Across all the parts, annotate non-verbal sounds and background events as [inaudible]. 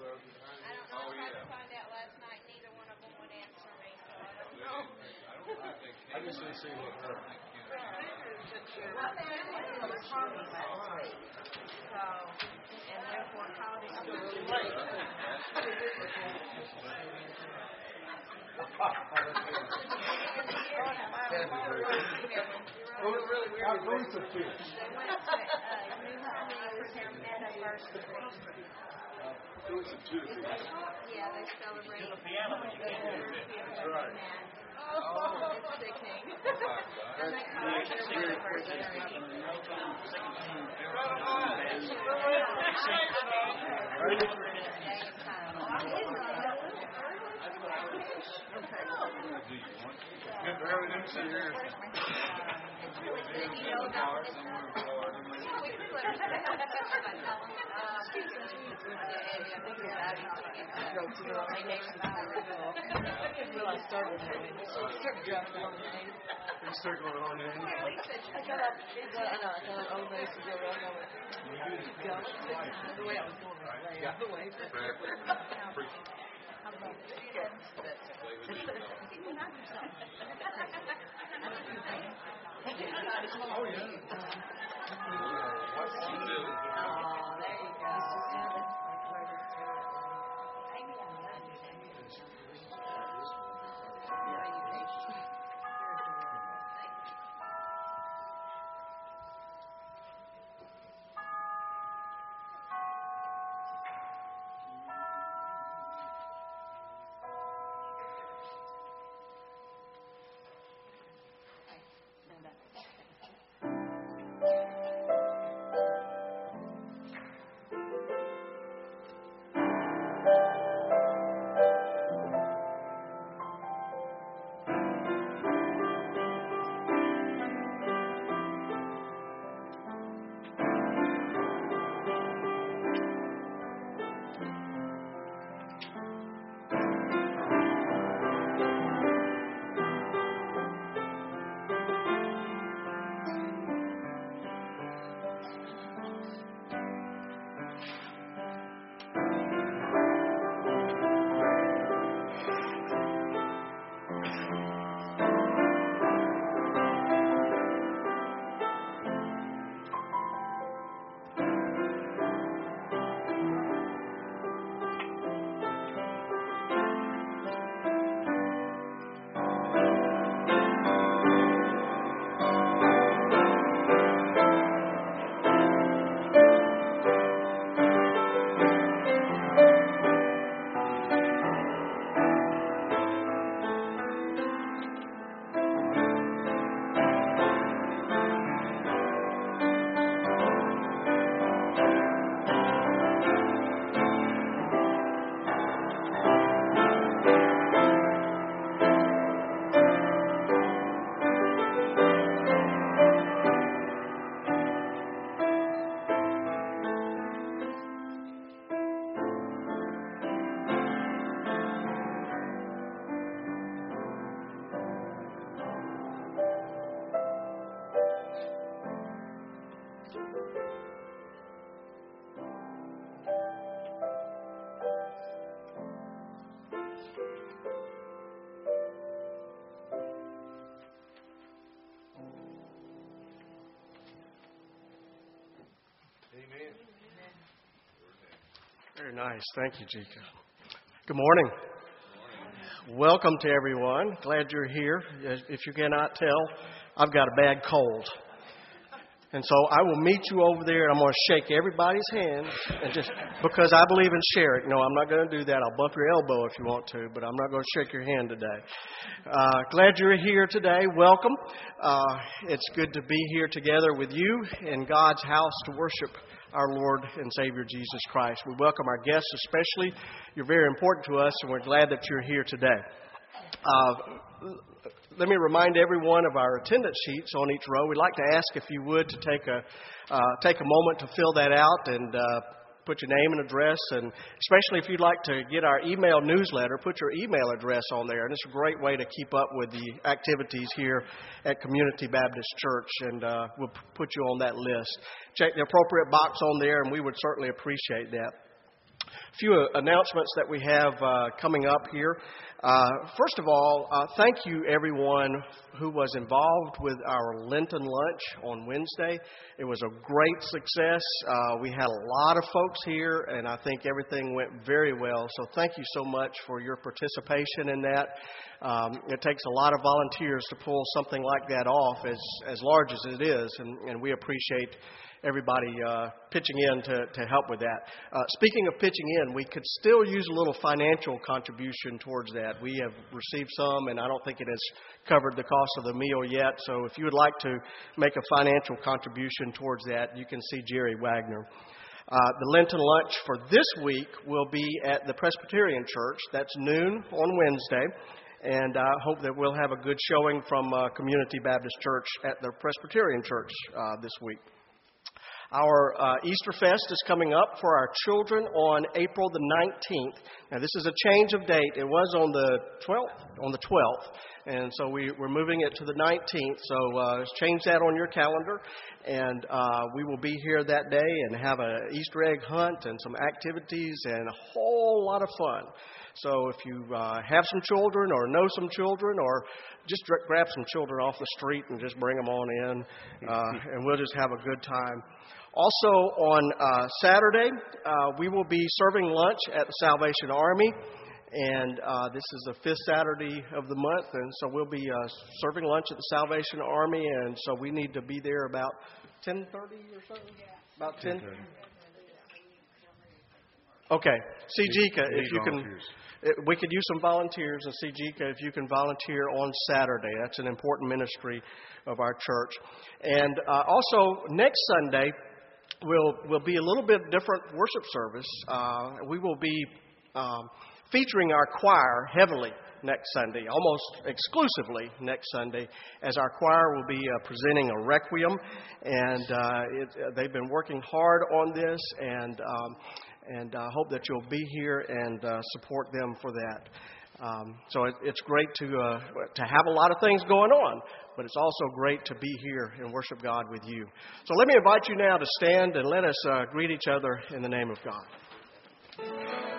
I don't know. I tried to find out last night. Neither one of them would answer me, so I don't know. I just didn't see what her. My family was home last week, so and therefore called it a little late. It was really weird. I believe the fish. They went to uh, New Homes and Anniversary. It was a two fish. Yeah, they celebrate. That's right. Oh, it's sickening. and they call it their the end. Oh, yeah. Very nice. Thank you, Jika. Good morning. Welcome to everyone. Glad you're here. If you cannot tell, I've got a bad cold. And so I will meet you over there and I'm going to shake everybody's hand and just because I believe in sharing. No, I'm not going to do that. I'll bump your elbow if you want to, but I'm not going to shake your hand today. Uh, glad you're here today. Welcome. Uh, it's good to be here together with you in God's house to worship our Lord and Savior Jesus Christ. We welcome our guests especially. You're very important to us and we're glad that you're here today. Uh, let me remind everyone of our attendance sheets on each row. We'd like to ask if you would to take a uh, take a moment to fill that out and uh, put your name and address, and especially if you'd like to get our email newsletter, put your email address on there. And it's a great way to keep up with the activities here at Community Baptist Church, and uh, we'll put you on that list. Check the appropriate box on there, and we would certainly appreciate that. Few announcements that we have uh, coming up here. Uh, first of all, uh, thank you everyone who was involved with our Lenten lunch on Wednesday. It was a great success. Uh, we had a lot of folks here, and I think everything went very well. So thank you so much for your participation in that. Um, it takes a lot of volunteers to pull something like that off, as as large as it is, and, and we appreciate everybody uh, pitching in to, to help with that. Uh, speaking of pitching in, we could still use a little financial contribution towards that. We have received some, and I don't think it has covered the cost of the meal yet. So if you would like to make a financial contribution towards that, you can see Jerry Wagner. Uh, the Lenten lunch for this week will be at the Presbyterian Church. That's noon on Wednesday. And I hope that we'll have a good showing from uh, Community Baptist Church at the Presbyterian Church uh, this week. Our uh, Easter Fest is coming up for our children on April the 19th. Now, this is a change of date. It was on the 12th, on the 12th, and so we, are moving it to the 19th. So uh, change that on your calendar, and uh, we will be here that day and have an Easter egg hunt and some activities and a whole lot of fun. So if you uh, have some children or know some children or just grab some children off the street and just bring them on in, uh, and we'll just have a good time. Also, on uh, Saturday, uh, we will be serving lunch at the Salvation Army. And uh, this is the fifth Saturday of the month, and so we'll be uh, serving lunch at the Salvation Army, and so we need to be there about 10:30 or something. About 10. Okay, see Jika if you can. We could use some volunteers, and see Jika if you can volunteer on Saturday. That's an important ministry of our church. And uh, also next Sunday, will will be a little bit different worship service. Uh, we will be um, featuring our choir heavily next Sunday, almost exclusively next Sunday, as our choir will be uh, presenting a requiem, and uh, it, uh, they've been working hard on this, and um, and I hope that you'll be here and uh, support them for that. Um, so it, it's great to uh, to have a lot of things going on, but it's also great to be here and worship God with you. So let me invite you now to stand and let us uh, greet each other in the name of God.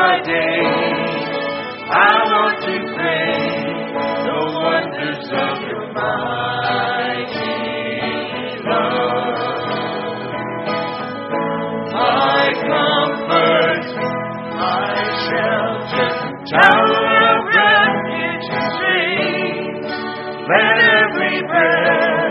my days. I want to praise the wonders of your mighty love. My comfort, my shelter, tower of refuge, and Let every breath.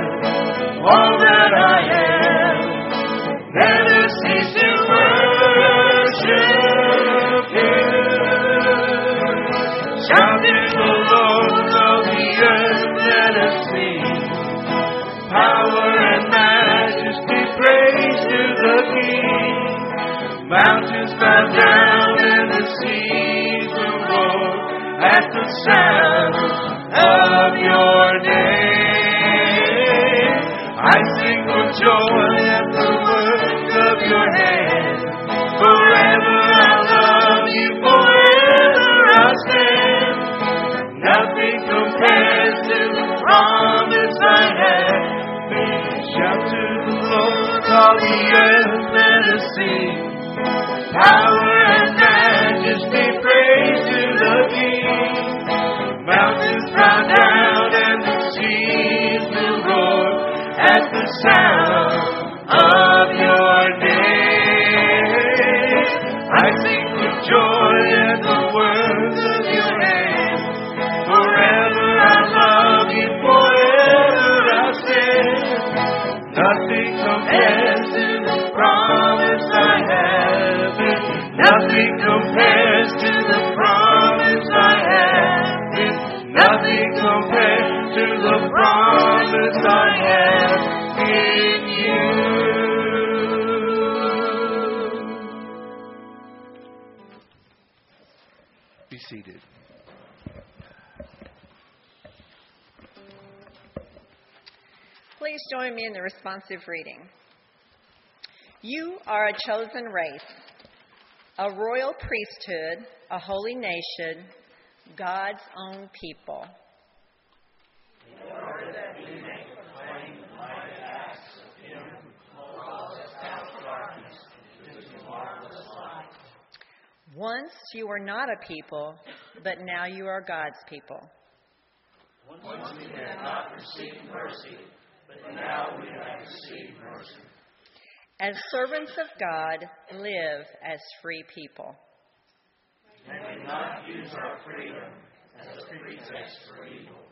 Responsive reading. You are a chosen race, a royal priesthood, a holy nation, God's own people. Once you were not a people, but now you are God's people. Once we had not received mercy, but now we have received mercy. As servants of God, live as free people. May we not use our freedom as a pretext for evil.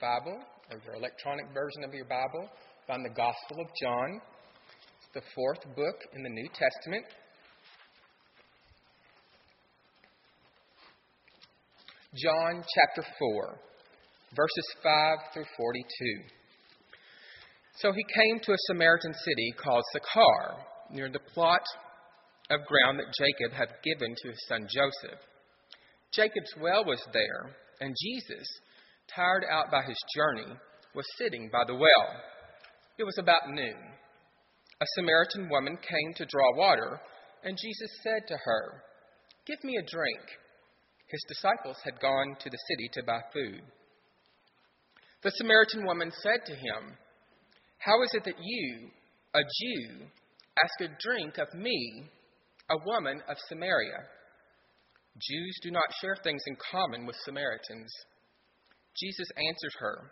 Bible or your electronic version of your Bible, find the Gospel of John. It's the fourth book in the New Testament. John chapter 4, verses 5 through 42. So he came to a Samaritan city called Sychar, near the plot of ground that Jacob had given to his son Joseph. Jacob's well was there, and Jesus, tired out by his journey, was sitting by the well. It was about noon. A Samaritan woman came to draw water, and Jesus said to her, Give me a drink. His disciples had gone to the city to buy food. The Samaritan woman said to him, How is it that you, a Jew, ask a drink of me, a woman of Samaria? Jews do not share things in common with Samaritans. Jesus answered her,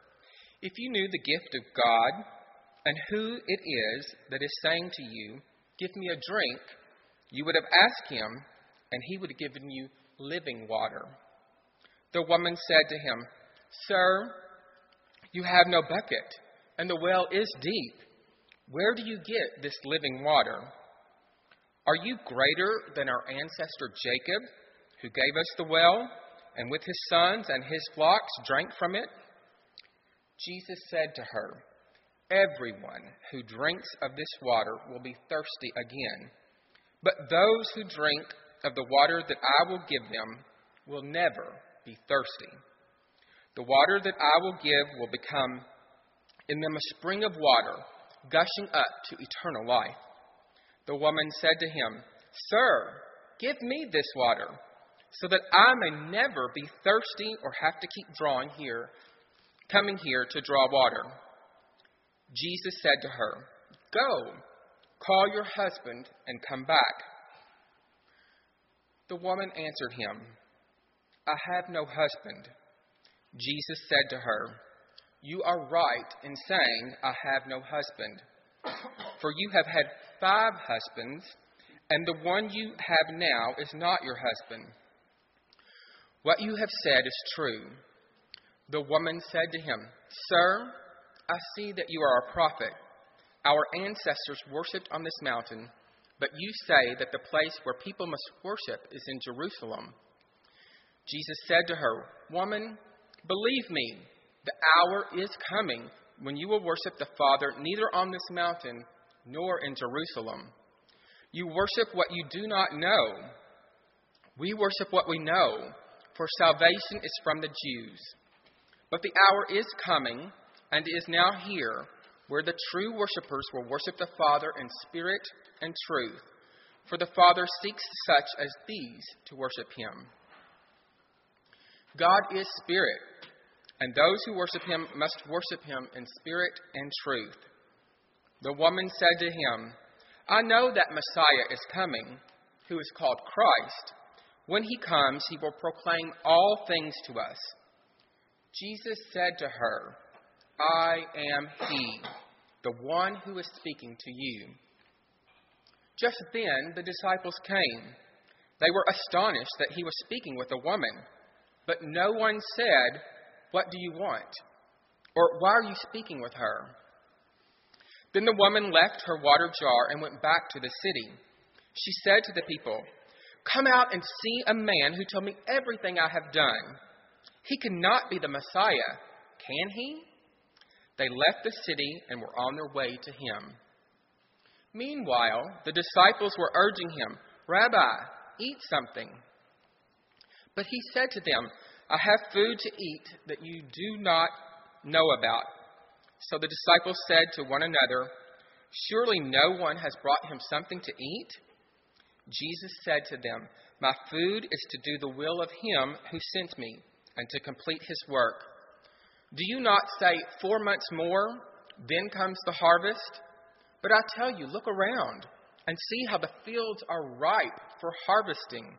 If you knew the gift of God and who it is that is saying to you, Give me a drink, you would have asked him, and he would have given you living water. The woman said to him, Sir, you have no bucket, and the well is deep. Where do you get this living water? Are you greater than our ancestor Jacob, who gave us the well, and with his sons and his flocks drank from it? Jesus said to her, Everyone who drinks of this water will be thirsty again, but those who drink of the water that I will give them will never be thirsty. The water that I will give will become in them a spring of water gushing up to eternal life. The woman said to him, Sir, give me this water, so that I may never be thirsty or have to keep drawing here, coming here to draw water. Jesus said to her, Go, call your husband and come back. The woman answered him, I have no husband. Jesus said to her, You are right in saying, I have no husband. For you have had five husbands, and the one you have now is not your husband. What you have said is true. The woman said to him, Sir, I see that you are a prophet. Our ancestors worshipped on this mountain, but you say that the place where people must worship is in Jerusalem. Jesus said to her, Woman, believe me, the hour is coming when you will worship the Father neither on this mountain nor in Jerusalem. You worship what you do not know. We worship what we know, for salvation is from the Jews. But the hour is coming, and is now here, where the true worshippers will worship the Father in spirit and truth. For the Father seeks such as these to worship him. God is spirit, and those who worship him must worship him in spirit and truth. The woman said to him, I know that Messiah is coming, who is called Christ. When he comes, he will proclaim all things to us. Jesus said to her, I am he, the one who is speaking to you. Just then the disciples came. They were astonished that he was speaking with a woman, but no one said, What do you want? Or why are you speaking with her? Then the woman left her water jar and went back to the city. She said to the people, Come out and see a man who told me everything I have done. He cannot be the Messiah, can he? They left the city and were on their way to him. Meanwhile, the disciples were urging him, Rabbi, eat something. But he said to them, I have food to eat that you do not know about. So the disciples said to one another, Surely no one has brought him something to eat? Jesus said to them, My food is to do the will of him who sent me and to complete his work. Do you not say, Four months more, then comes the harvest? But I tell you, look around and see how the fields are ripe for harvesting.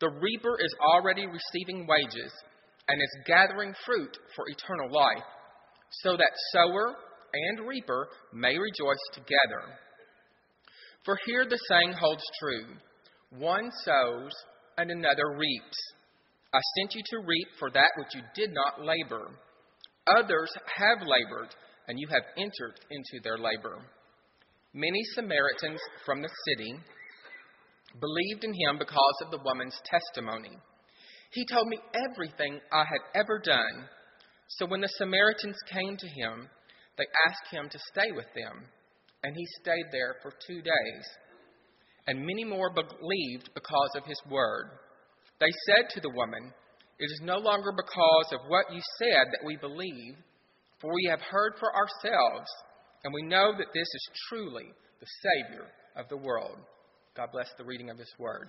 The reaper is already receiving wages and is gathering fruit for eternal life, so that sower and reaper may rejoice together. For here the saying holds true one sows and another reaps. I sent you to reap for that which you did not labor. Others have labored, and you have entered into their labor. Many Samaritans from the city believed in him because of the woman's testimony. He told me everything I had ever done. So when the Samaritans came to him, they asked him to stay with them, and he stayed there for two days. and many more believed because of his word. They said to the woman, It is no longer because of what you said that we believe, for we have heard for ourselves, and we know that this is truly the Savior of the world. God bless the reading of his word.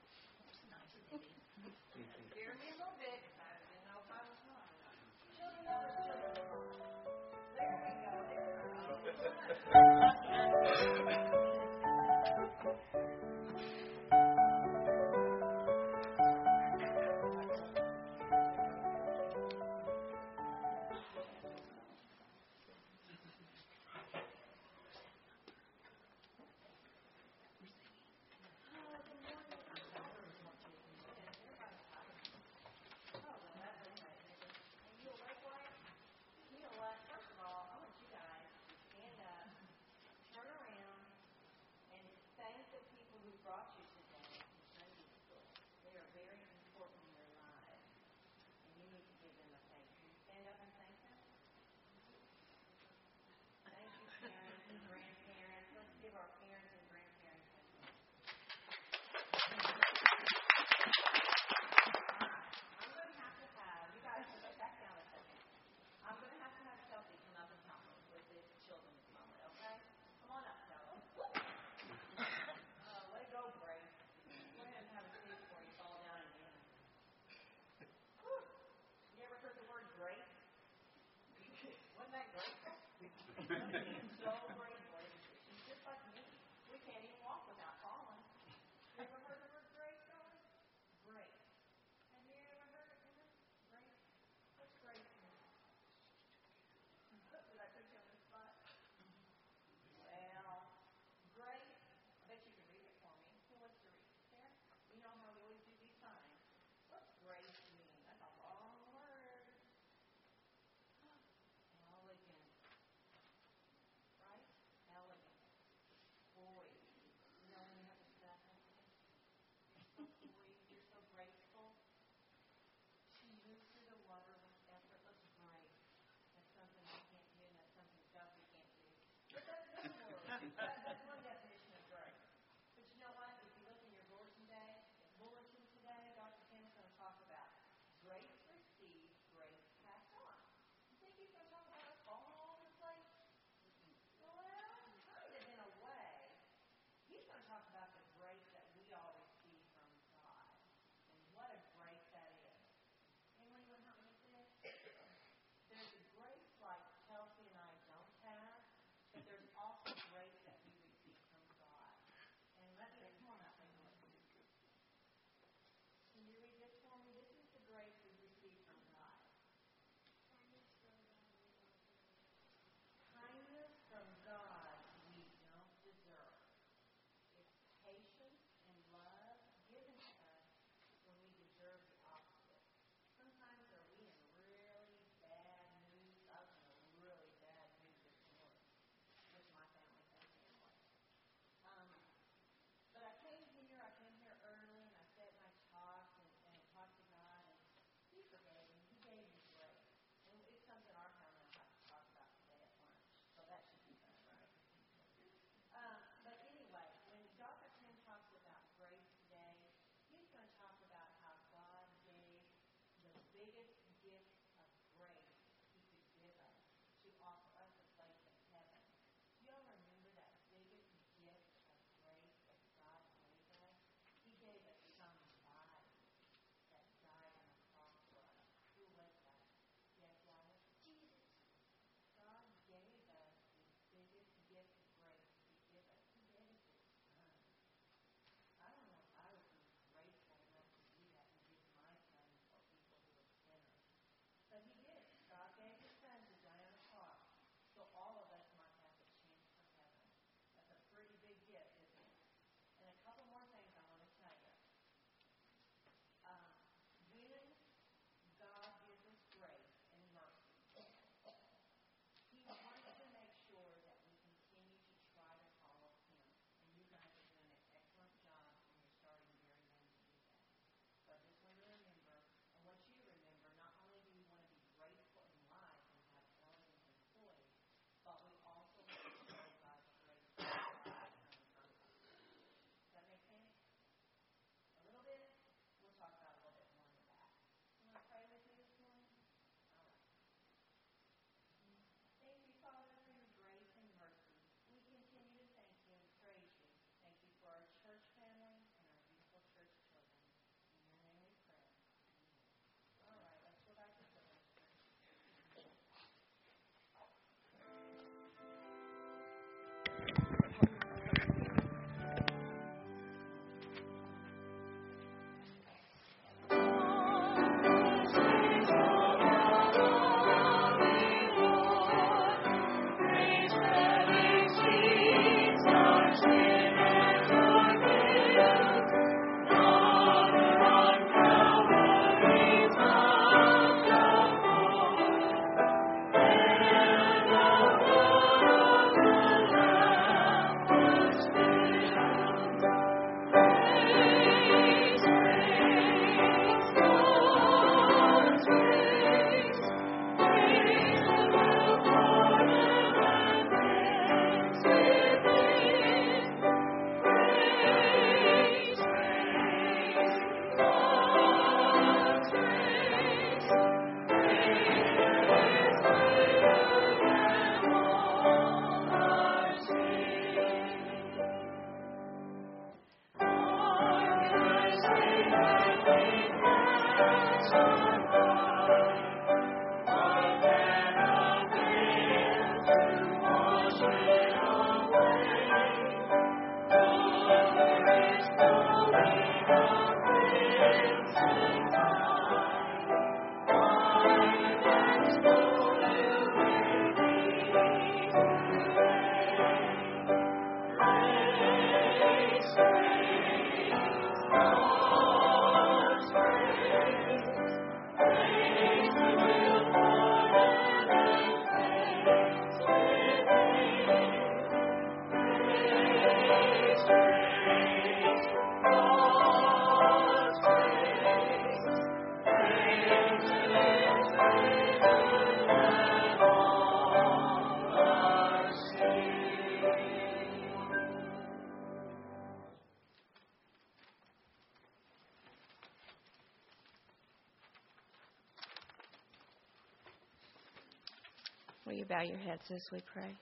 as we pray?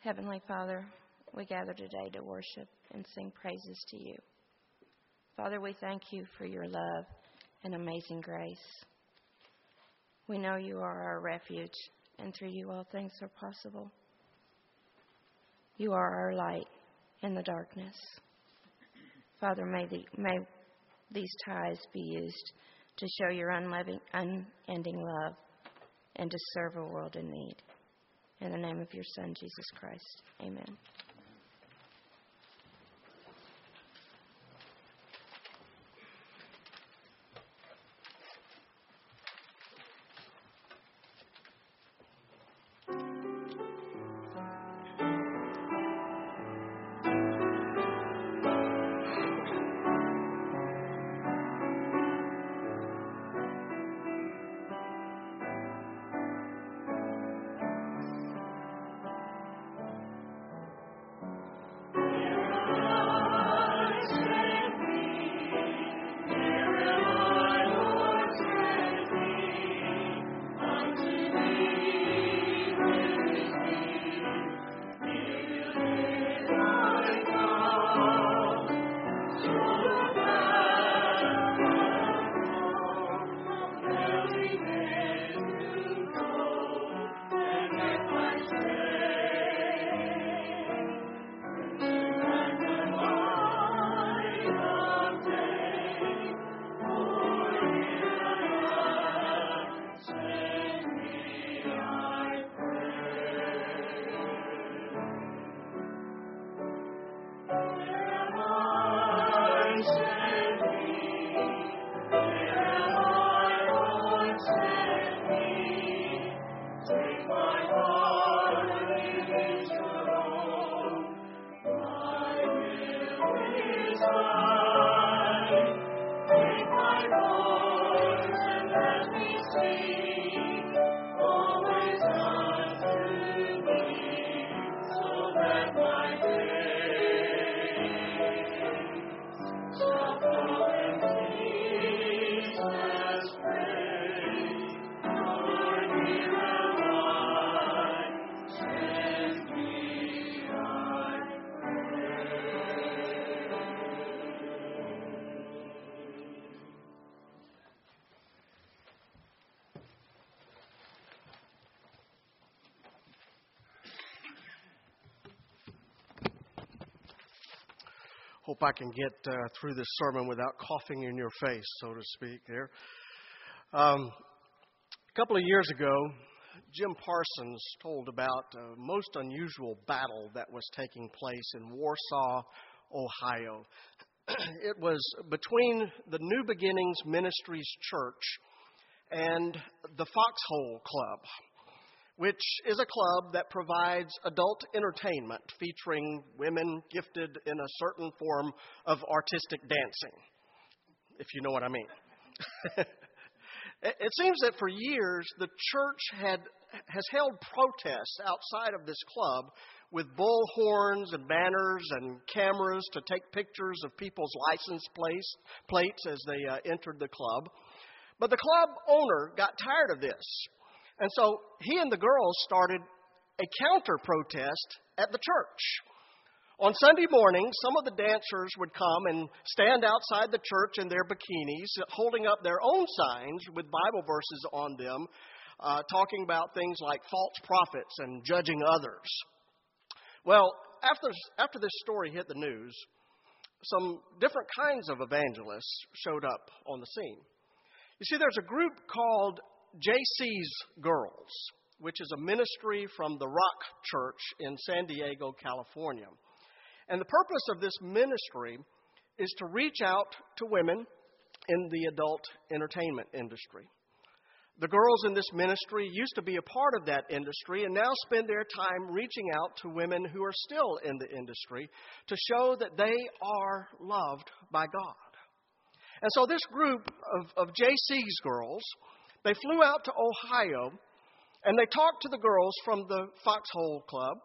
Heavenly Father, we gather today to worship and sing praises to you. Father, we thank you for your love and amazing grace. We know you are our refuge, and through you all things are possible. You are our light in the darkness. Father, may, the, may these ties be used to show your unending love and to serve a world in need. In the name of your Son, Jesus Christ. Amen. Hope I can get uh, through this sermon without coughing in your face, so to speak. There. Um, a couple of years ago, Jim Parsons told about a most unusual battle that was taking place in Warsaw, Ohio. [clears throat] it was between the New Beginnings Ministries Church and the Foxhole Club which is a club that provides adult entertainment featuring women gifted in a certain form of artistic dancing, if you know what I mean. [laughs] it seems that for years the church had has held protests outside of this club with bullhorns and banners and cameras to take pictures of people's license plates, plates as they uh, entered the club. But the club owner got tired of this and so he and the girls started a counter protest at the church. On Sunday morning, some of the dancers would come and stand outside the church in their bikinis, holding up their own signs with Bible verses on them, uh, talking about things like false prophets and judging others. Well, after, after this story hit the news, some different kinds of evangelists showed up on the scene. You see, there's a group called JC's Girls, which is a ministry from the Rock Church in San Diego, California. And the purpose of this ministry is to reach out to women in the adult entertainment industry. The girls in this ministry used to be a part of that industry and now spend their time reaching out to women who are still in the industry to show that they are loved by God. And so this group of, of JC's girls they flew out to Ohio and they talked to the girls from the Foxhole Club.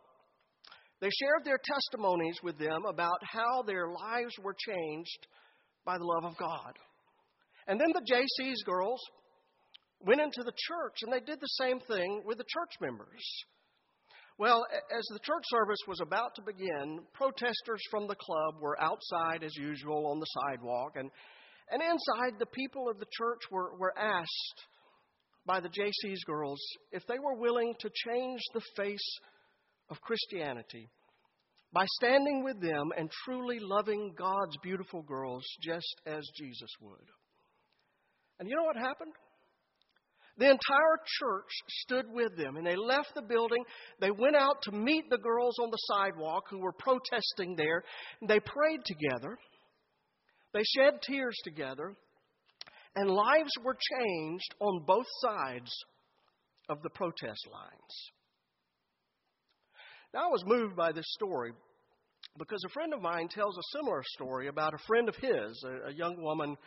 They shared their testimonies with them about how their lives were changed by the love of God. And then the JC's girls went into the church and they did the same thing with the church members. Well, as the church service was about to begin, protesters from the club were outside as usual on the sidewalk, and, and inside the people of the church were, were asked by the JC's girls if they were willing to change the face of Christianity by standing with them and truly loving God's beautiful girls just as Jesus would. And you know what happened? The entire church stood with them and they left the building. They went out to meet the girls on the sidewalk who were protesting there. They prayed together. They shed tears together. And lives were changed on both sides of the protest lines. Now, I was moved by this story because a friend of mine tells a similar story about a friend of his, a, a young woman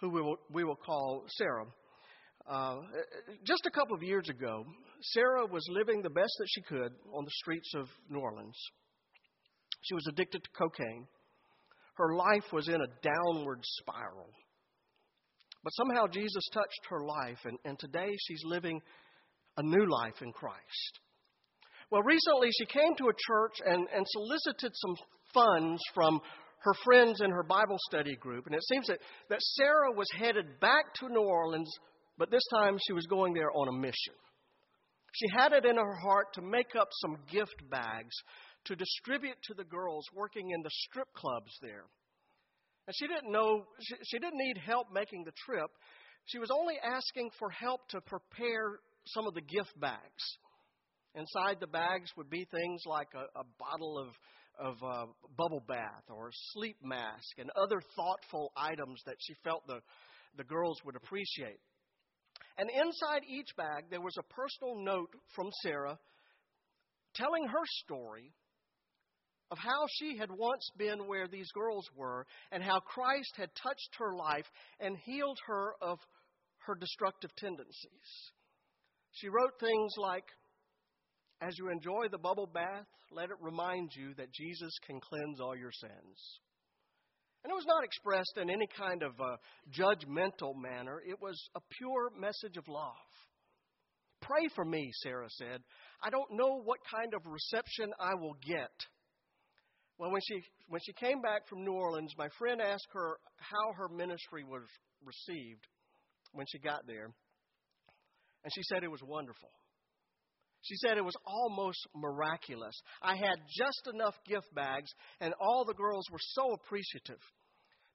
who we will, we will call Sarah. Uh, just a couple of years ago, Sarah was living the best that she could on the streets of New Orleans. She was addicted to cocaine. Her life was in a downward spiral. But somehow Jesus touched her life, and, and today she's living a new life in Christ. Well, recently she came to a church and, and solicited some funds from her friends in her Bible study group. And it seems that, that Sarah was headed back to New Orleans, but this time she was going there on a mission. She had it in her heart to make up some gift bags to distribute to the girls working in the strip clubs there. And she didn't know, she, she didn't need help making the trip. She was only asking for help to prepare some of the gift bags. Inside the bags would be things like a, a bottle of, of uh, bubble bath or a sleep mask and other thoughtful items that she felt the, the girls would appreciate. And inside each bag, there was a personal note from Sarah telling her story of how she had once been where these girls were and how Christ had touched her life and healed her of her destructive tendencies. She wrote things like, as you enjoy the bubble bath, let it remind you that Jesus can cleanse all your sins. And it was not expressed in any kind of judgmental manner, it was a pure message of love. Pray for me, Sarah said. I don't know what kind of reception I will get. Well, when she, when she came back from New Orleans, my friend asked her how her ministry was received when she got there. And she said it was wonderful. She said it was almost miraculous. I had just enough gift bags, and all the girls were so appreciative.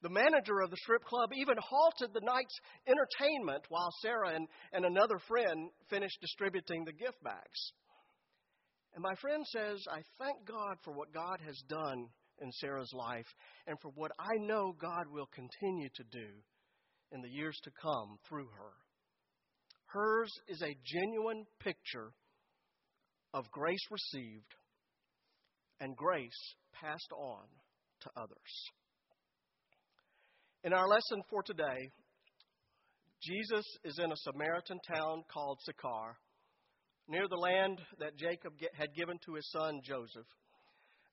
The manager of the strip club even halted the night's entertainment while Sarah and, and another friend finished distributing the gift bags. And my friend says, I thank God for what God has done in Sarah's life and for what I know God will continue to do in the years to come through her. Hers is a genuine picture of grace received and grace passed on to others. In our lesson for today, Jesus is in a Samaritan town called Sychar, near the land that Jacob had given to his son Joseph.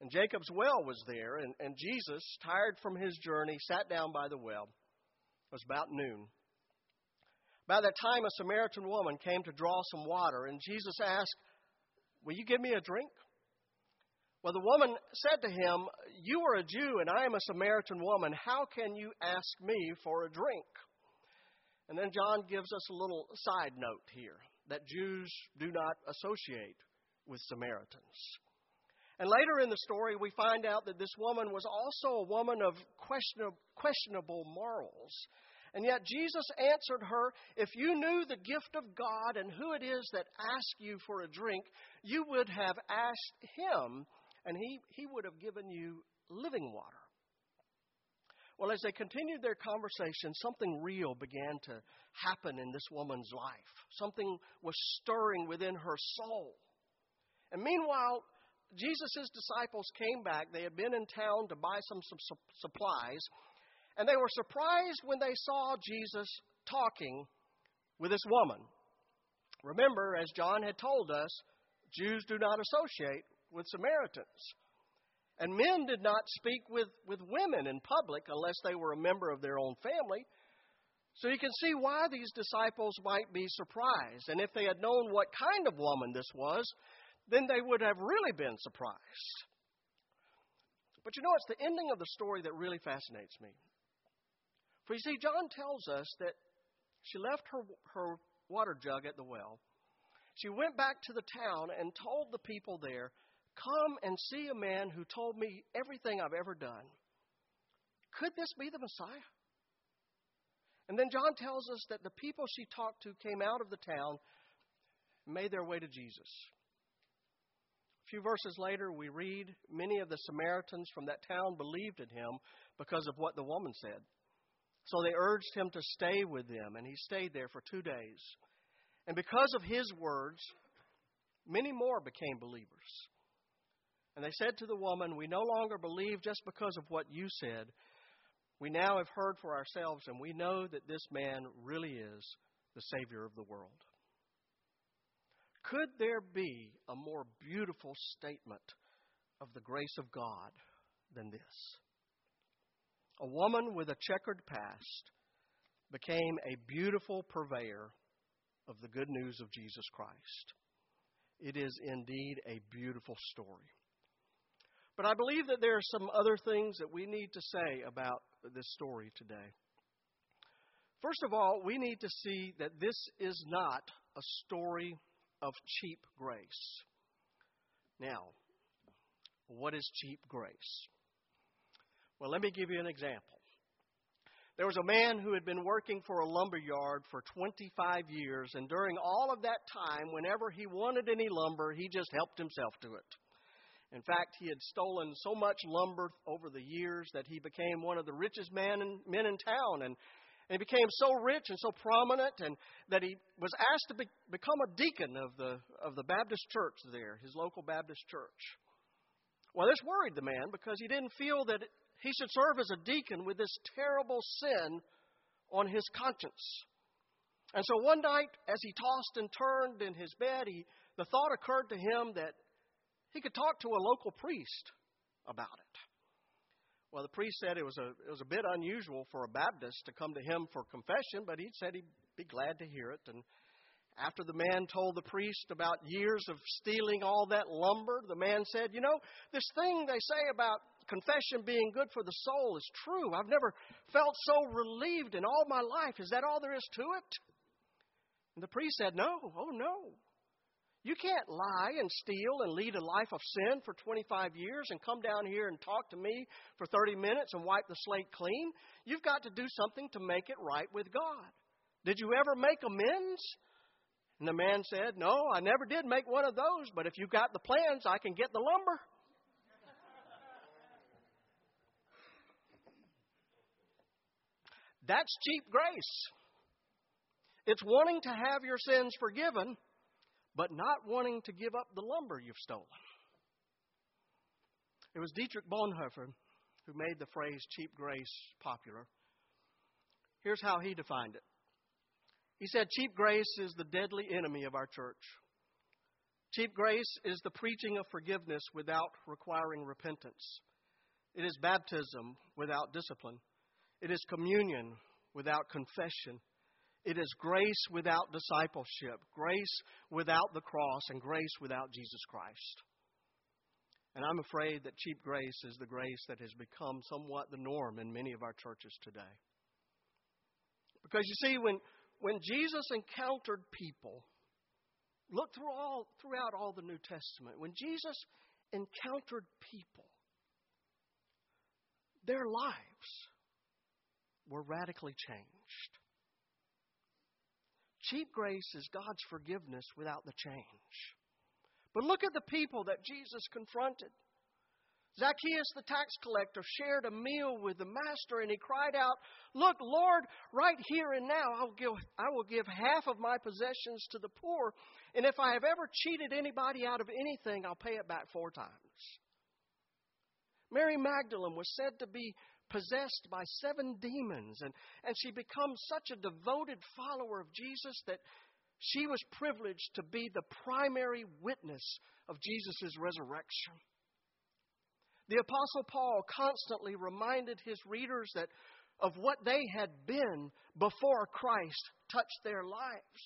And Jacob's well was there, and, and Jesus, tired from his journey, sat down by the well. It was about noon. By that time, a Samaritan woman came to draw some water, and Jesus asked, Will you give me a drink? Well, the woman said to him, You are a Jew, and I am a Samaritan woman. How can you ask me for a drink? And then John gives us a little side note here that Jews do not associate with Samaritans. And later in the story, we find out that this woman was also a woman of questionable morals. And yet Jesus answered her, If you knew the gift of God and who it is that asks you for a drink, you would have asked him, and he, he would have given you living water. Well, as they continued their conversation, something real began to happen in this woman's life. Something was stirring within her soul. And meanwhile, Jesus' disciples came back. They had been in town to buy some, some supplies, and they were surprised when they saw Jesus talking with this woman. Remember, as John had told us, Jews do not associate with Samaritans. And men did not speak with, with women in public unless they were a member of their own family. So you can see why these disciples might be surprised. And if they had known what kind of woman this was, then they would have really been surprised. But you know, it's the ending of the story that really fascinates me. For you see, John tells us that she left her, her water jug at the well. She went back to the town and told the people there, Come and see a man who told me everything I've ever done. Could this be the Messiah? And then John tells us that the people she talked to came out of the town and made their way to Jesus. A few verses later, we read many of the Samaritans from that town believed in him because of what the woman said. So they urged him to stay with them, and he stayed there for two days. And because of his words, many more became believers. And they said to the woman, We no longer believe just because of what you said. We now have heard for ourselves, and we know that this man really is the Savior of the world. Could there be a more beautiful statement of the grace of God than this? A woman with a checkered past became a beautiful purveyor of the good news of Jesus Christ. It is indeed a beautiful story. But I believe that there are some other things that we need to say about this story today. First of all, we need to see that this is not a story of cheap grace. Now, what is cheap grace? Well, let me give you an example. There was a man who had been working for a lumber yard for 25 years, and during all of that time, whenever he wanted any lumber, he just helped himself to it. In fact, he had stolen so much lumber over the years that he became one of the richest men in, men in town. And, and he became so rich and so prominent and that he was asked to be, become a deacon of the, of the Baptist church there, his local Baptist church. Well, this worried the man because he didn't feel that he should serve as a deacon with this terrible sin on his conscience. And so one night, as he tossed and turned in his bed, he, the thought occurred to him that he could talk to a local priest about it. Well, the priest said it was a it was a bit unusual for a Baptist to come to him for confession, but he said he'd be glad to hear it. And after the man told the priest about years of stealing all that lumber, the man said, "You know, this thing they say about confession being good for the soul is true. I've never felt so relieved in all my life. Is that all there is to it?" And the priest said, "No. Oh no. You can't lie and steal and lead a life of sin for 25 years and come down here and talk to me for 30 minutes and wipe the slate clean. You've got to do something to make it right with God. Did you ever make amends? And the man said, No, I never did make one of those, but if you've got the plans, I can get the lumber. That's cheap grace. It's wanting to have your sins forgiven but not wanting to give up the lumber you've stolen. It was Dietrich Bonhoeffer who made the phrase cheap grace popular. Here's how he defined it He said, Cheap grace is the deadly enemy of our church. Cheap grace is the preaching of forgiveness without requiring repentance. It is baptism without discipline. It is communion without confession. It is grace without discipleship, grace without the cross, and grace without Jesus Christ. And I'm afraid that cheap grace is the grace that has become somewhat the norm in many of our churches today. Because you see, when, when Jesus encountered people, look through all, throughout all the New Testament, when Jesus encountered people, their lives were radically changed. Cheap grace is God's forgiveness without the change. But look at the people that Jesus confronted. Zacchaeus the tax collector shared a meal with the master and he cried out, Look, Lord, right here and now I will, give, I will give half of my possessions to the poor, and if I have ever cheated anybody out of anything, I'll pay it back four times. Mary Magdalene was said to be possessed by seven demons, and, and she becomes such a devoted follower of Jesus that she was privileged to be the primary witness of Jesus' resurrection. The Apostle Paul constantly reminded his readers that of what they had been before Christ touched their lives,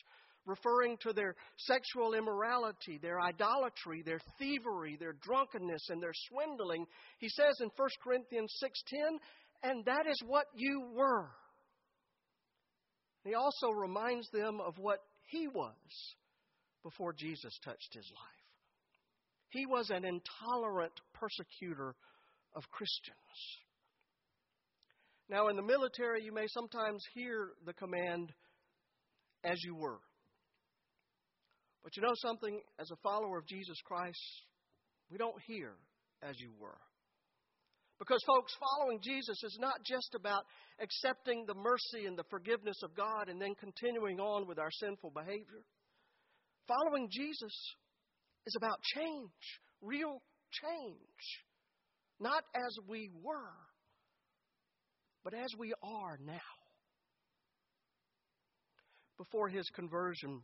referring to their sexual immorality, their idolatry, their thievery, their drunkenness, and their swindling. He says in 1 Corinthians 6:10, "And that is what you were." He also reminds them of what he was before Jesus touched his life. He was an intolerant persecutor of Christians. Now, in the military, you may sometimes hear the command, as you were. But you know something? As a follower of Jesus Christ, we don't hear as you were. Because, folks, following Jesus is not just about accepting the mercy and the forgiveness of God and then continuing on with our sinful behavior. Following Jesus is about change, real change. Not as we were, but as we are now. Before his conversion,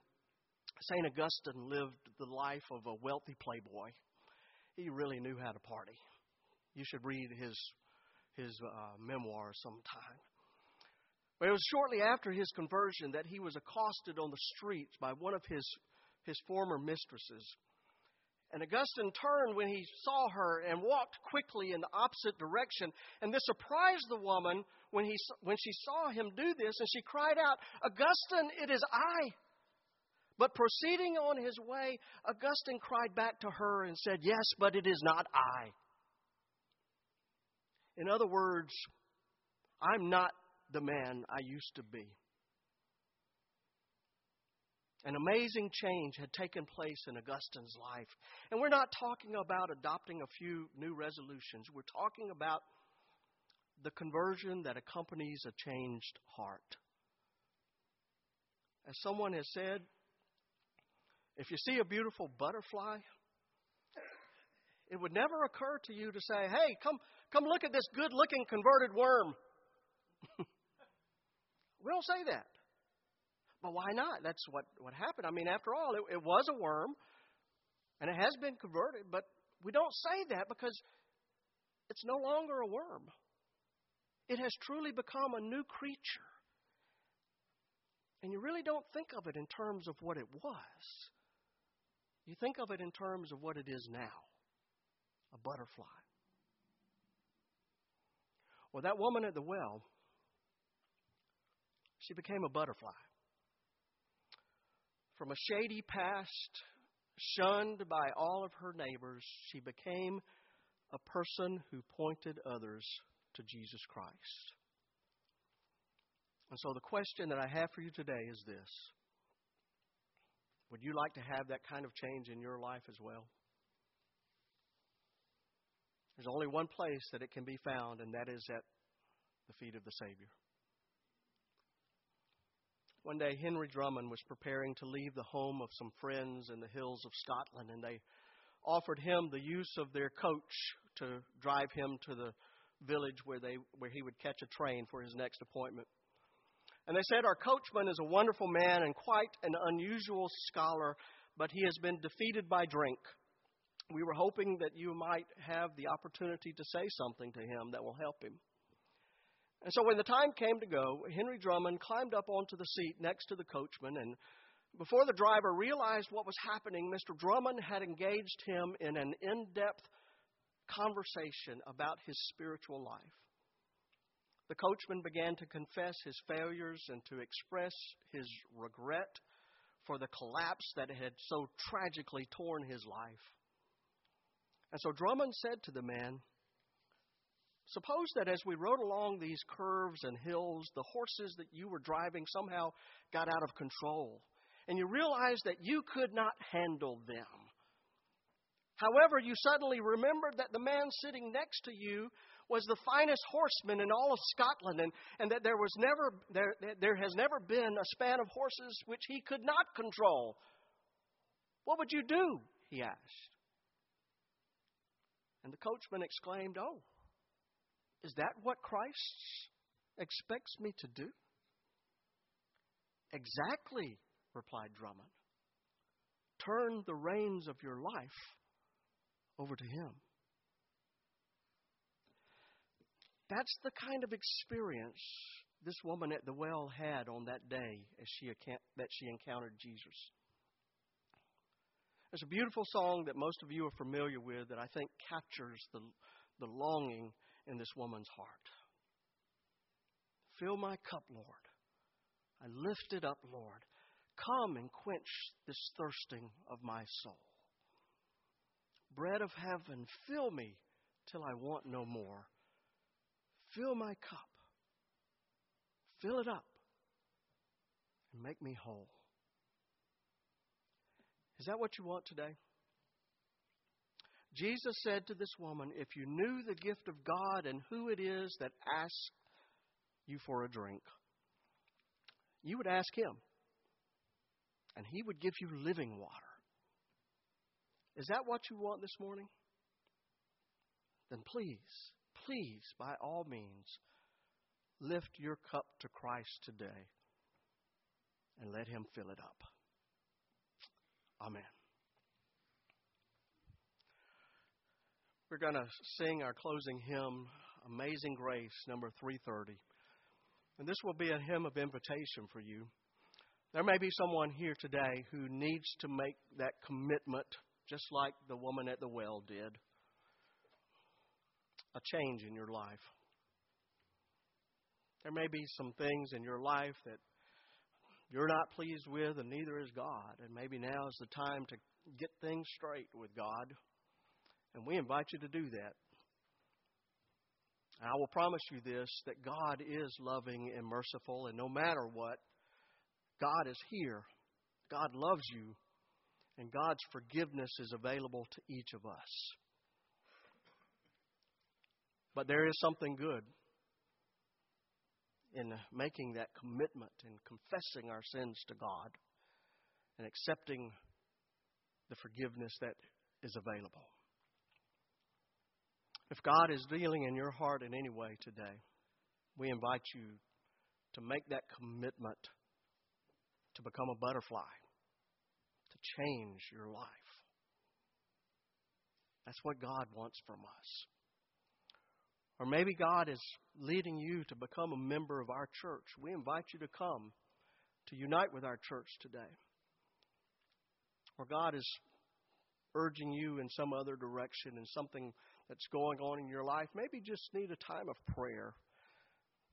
St. Augustine lived the life of a wealthy playboy. He really knew how to party. You should read his, his uh, memoir sometime. But it was shortly after his conversion that he was accosted on the streets by one of his, his former mistresses. And Augustine turned when he saw her and walked quickly in the opposite direction. And this surprised the woman when, he, when she saw him do this, and she cried out, Augustine, it is I. But proceeding on his way, Augustine cried back to her and said, Yes, but it is not I. In other words, I'm not the man I used to be. An amazing change had taken place in Augustine's life. And we're not talking about adopting a few new resolutions. We're talking about the conversion that accompanies a changed heart. As someone has said, if you see a beautiful butterfly, it would never occur to you to say, hey, come, come look at this good looking converted worm. [laughs] we don't say that. But why not? That's what, what happened. I mean, after all, it, it was a worm, and it has been converted, but we don't say that because it's no longer a worm. It has truly become a new creature. And you really don't think of it in terms of what it was. You think of it in terms of what it is now a butterfly. Well, that woman at the well, she became a butterfly from a shady past, shunned by all of her neighbors, she became a person who pointed others to Jesus Christ. And so the question that I have for you today is this Would you like to have that kind of change in your life as well? There's only one place that it can be found, and that is at the feet of the Savior. One day, Henry Drummond was preparing to leave the home of some friends in the hills of Scotland, and they offered him the use of their coach to drive him to the village where, they, where he would catch a train for his next appointment. And they said, Our coachman is a wonderful man and quite an unusual scholar, but he has been defeated by drink. We were hoping that you might have the opportunity to say something to him that will help him. And so when the time came to go, Henry Drummond climbed up onto the seat next to the coachman, and before the driver realized what was happening, Mr. Drummond had engaged him in an in depth conversation about his spiritual life. The coachman began to confess his failures and to express his regret for the collapse that had so tragically torn his life. And so Drummond said to the man, Suppose that as we rode along these curves and hills, the horses that you were driving somehow got out of control, and you realized that you could not handle them. However, you suddenly remembered that the man sitting next to you was the finest horseman in all of Scotland, and, and that there, was never, there, there has never been a span of horses which he could not control. What would you do? he asked. And the coachman exclaimed, Oh, is that what Christ expects me to do? Exactly, replied Drummond. Turn the reins of your life over to Him. That's the kind of experience this woman at the well had on that day as she that she encountered Jesus. There's a beautiful song that most of you are familiar with that I think captures the, the longing in this woman's heart. Fill my cup, Lord. I lift it up, Lord. Come and quench this thirsting of my soul. Bread of heaven, fill me till I want no more. Fill my cup. Fill it up and make me whole. Is that what you want today? Jesus said to this woman, If you knew the gift of God and who it is that asks you for a drink, you would ask him, and he would give you living water. Is that what you want this morning? Then please, please, by all means, lift your cup to Christ today and let him fill it up. Amen. We're going to sing our closing hymn, Amazing Grace, number 330. And this will be a hymn of invitation for you. There may be someone here today who needs to make that commitment, just like the woman at the well did. A change in your life. There may be some things in your life that you're not pleased with, and neither is God. And maybe now is the time to get things straight with God. And we invite you to do that. And I will promise you this that God is loving and merciful, and no matter what, God is here. God loves you, and God's forgiveness is available to each of us. But there is something good in making that commitment and confessing our sins to God and accepting the forgiveness that is available. If God is dealing in your heart in any way today, we invite you to make that commitment to become a butterfly, to change your life. That's what God wants from us. Or maybe God is leading you to become a member of our church. We invite you to come to unite with our church today. Or God is urging you in some other direction in something that's going on in your life, maybe just need a time of prayer.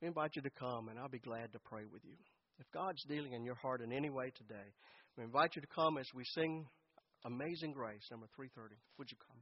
We invite you to come, and I'll be glad to pray with you. If God's dealing in your heart in any way today, we invite you to come as we sing Amazing Grace, number 330. Would you come?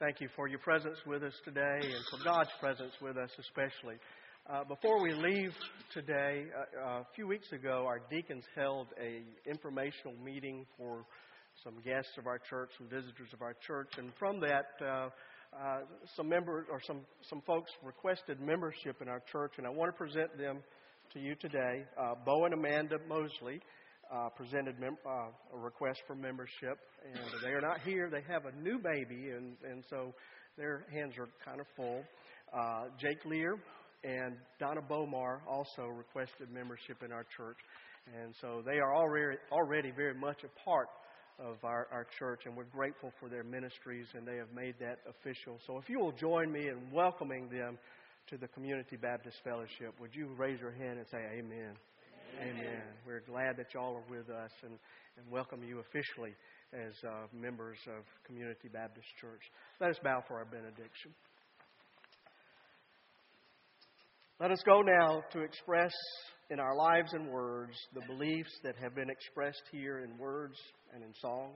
Thank you for your presence with us today and for God's presence with us especially. Uh, before we leave today, uh, a few weeks ago, our deacons held a informational meeting for some guests of our church, some visitors of our church, and from that, uh, uh, some members or some some folks requested membership in our church, and I want to present them to you today. Uh, Bo and Amanda Mosley uh, presented mem- uh, a request for membership, and they are not here. They have a new baby, and, and so their hands are kind of full. Uh, Jake Lear and Donna Bomar also requested membership in our church, and so they are already, already very much a part of our, our church, and we're grateful for their ministries, and they have made that official. So if you will join me in welcoming them to the Community Baptist Fellowship, would you raise your hand and say amen? Amen. We're glad that y'all are with us and, and welcome you officially as uh, members of Community Baptist Church. Let us bow for our benediction. Let us go now to express in our lives and words the beliefs that have been expressed here in words and in song.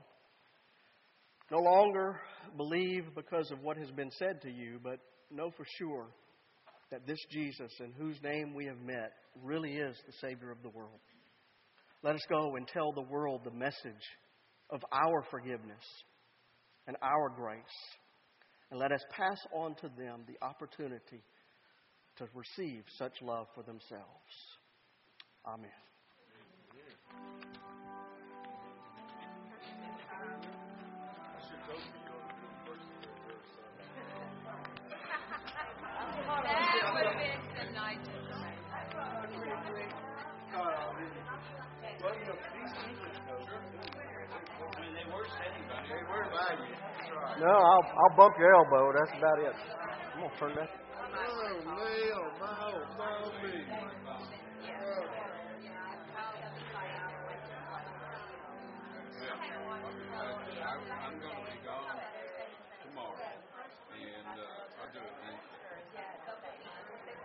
No longer believe because of what has been said to you, but know for sure that this Jesus, in whose name we have met, really is the Savior of the world. Let us go and tell the world the message of our forgiveness and our grace. And let us pass on to them the opportunity to receive such love for themselves. Amen. No, I'll, I'll bump your elbow. That's about it. I'm going to turn that. Oh, my old. I'm going to be gone.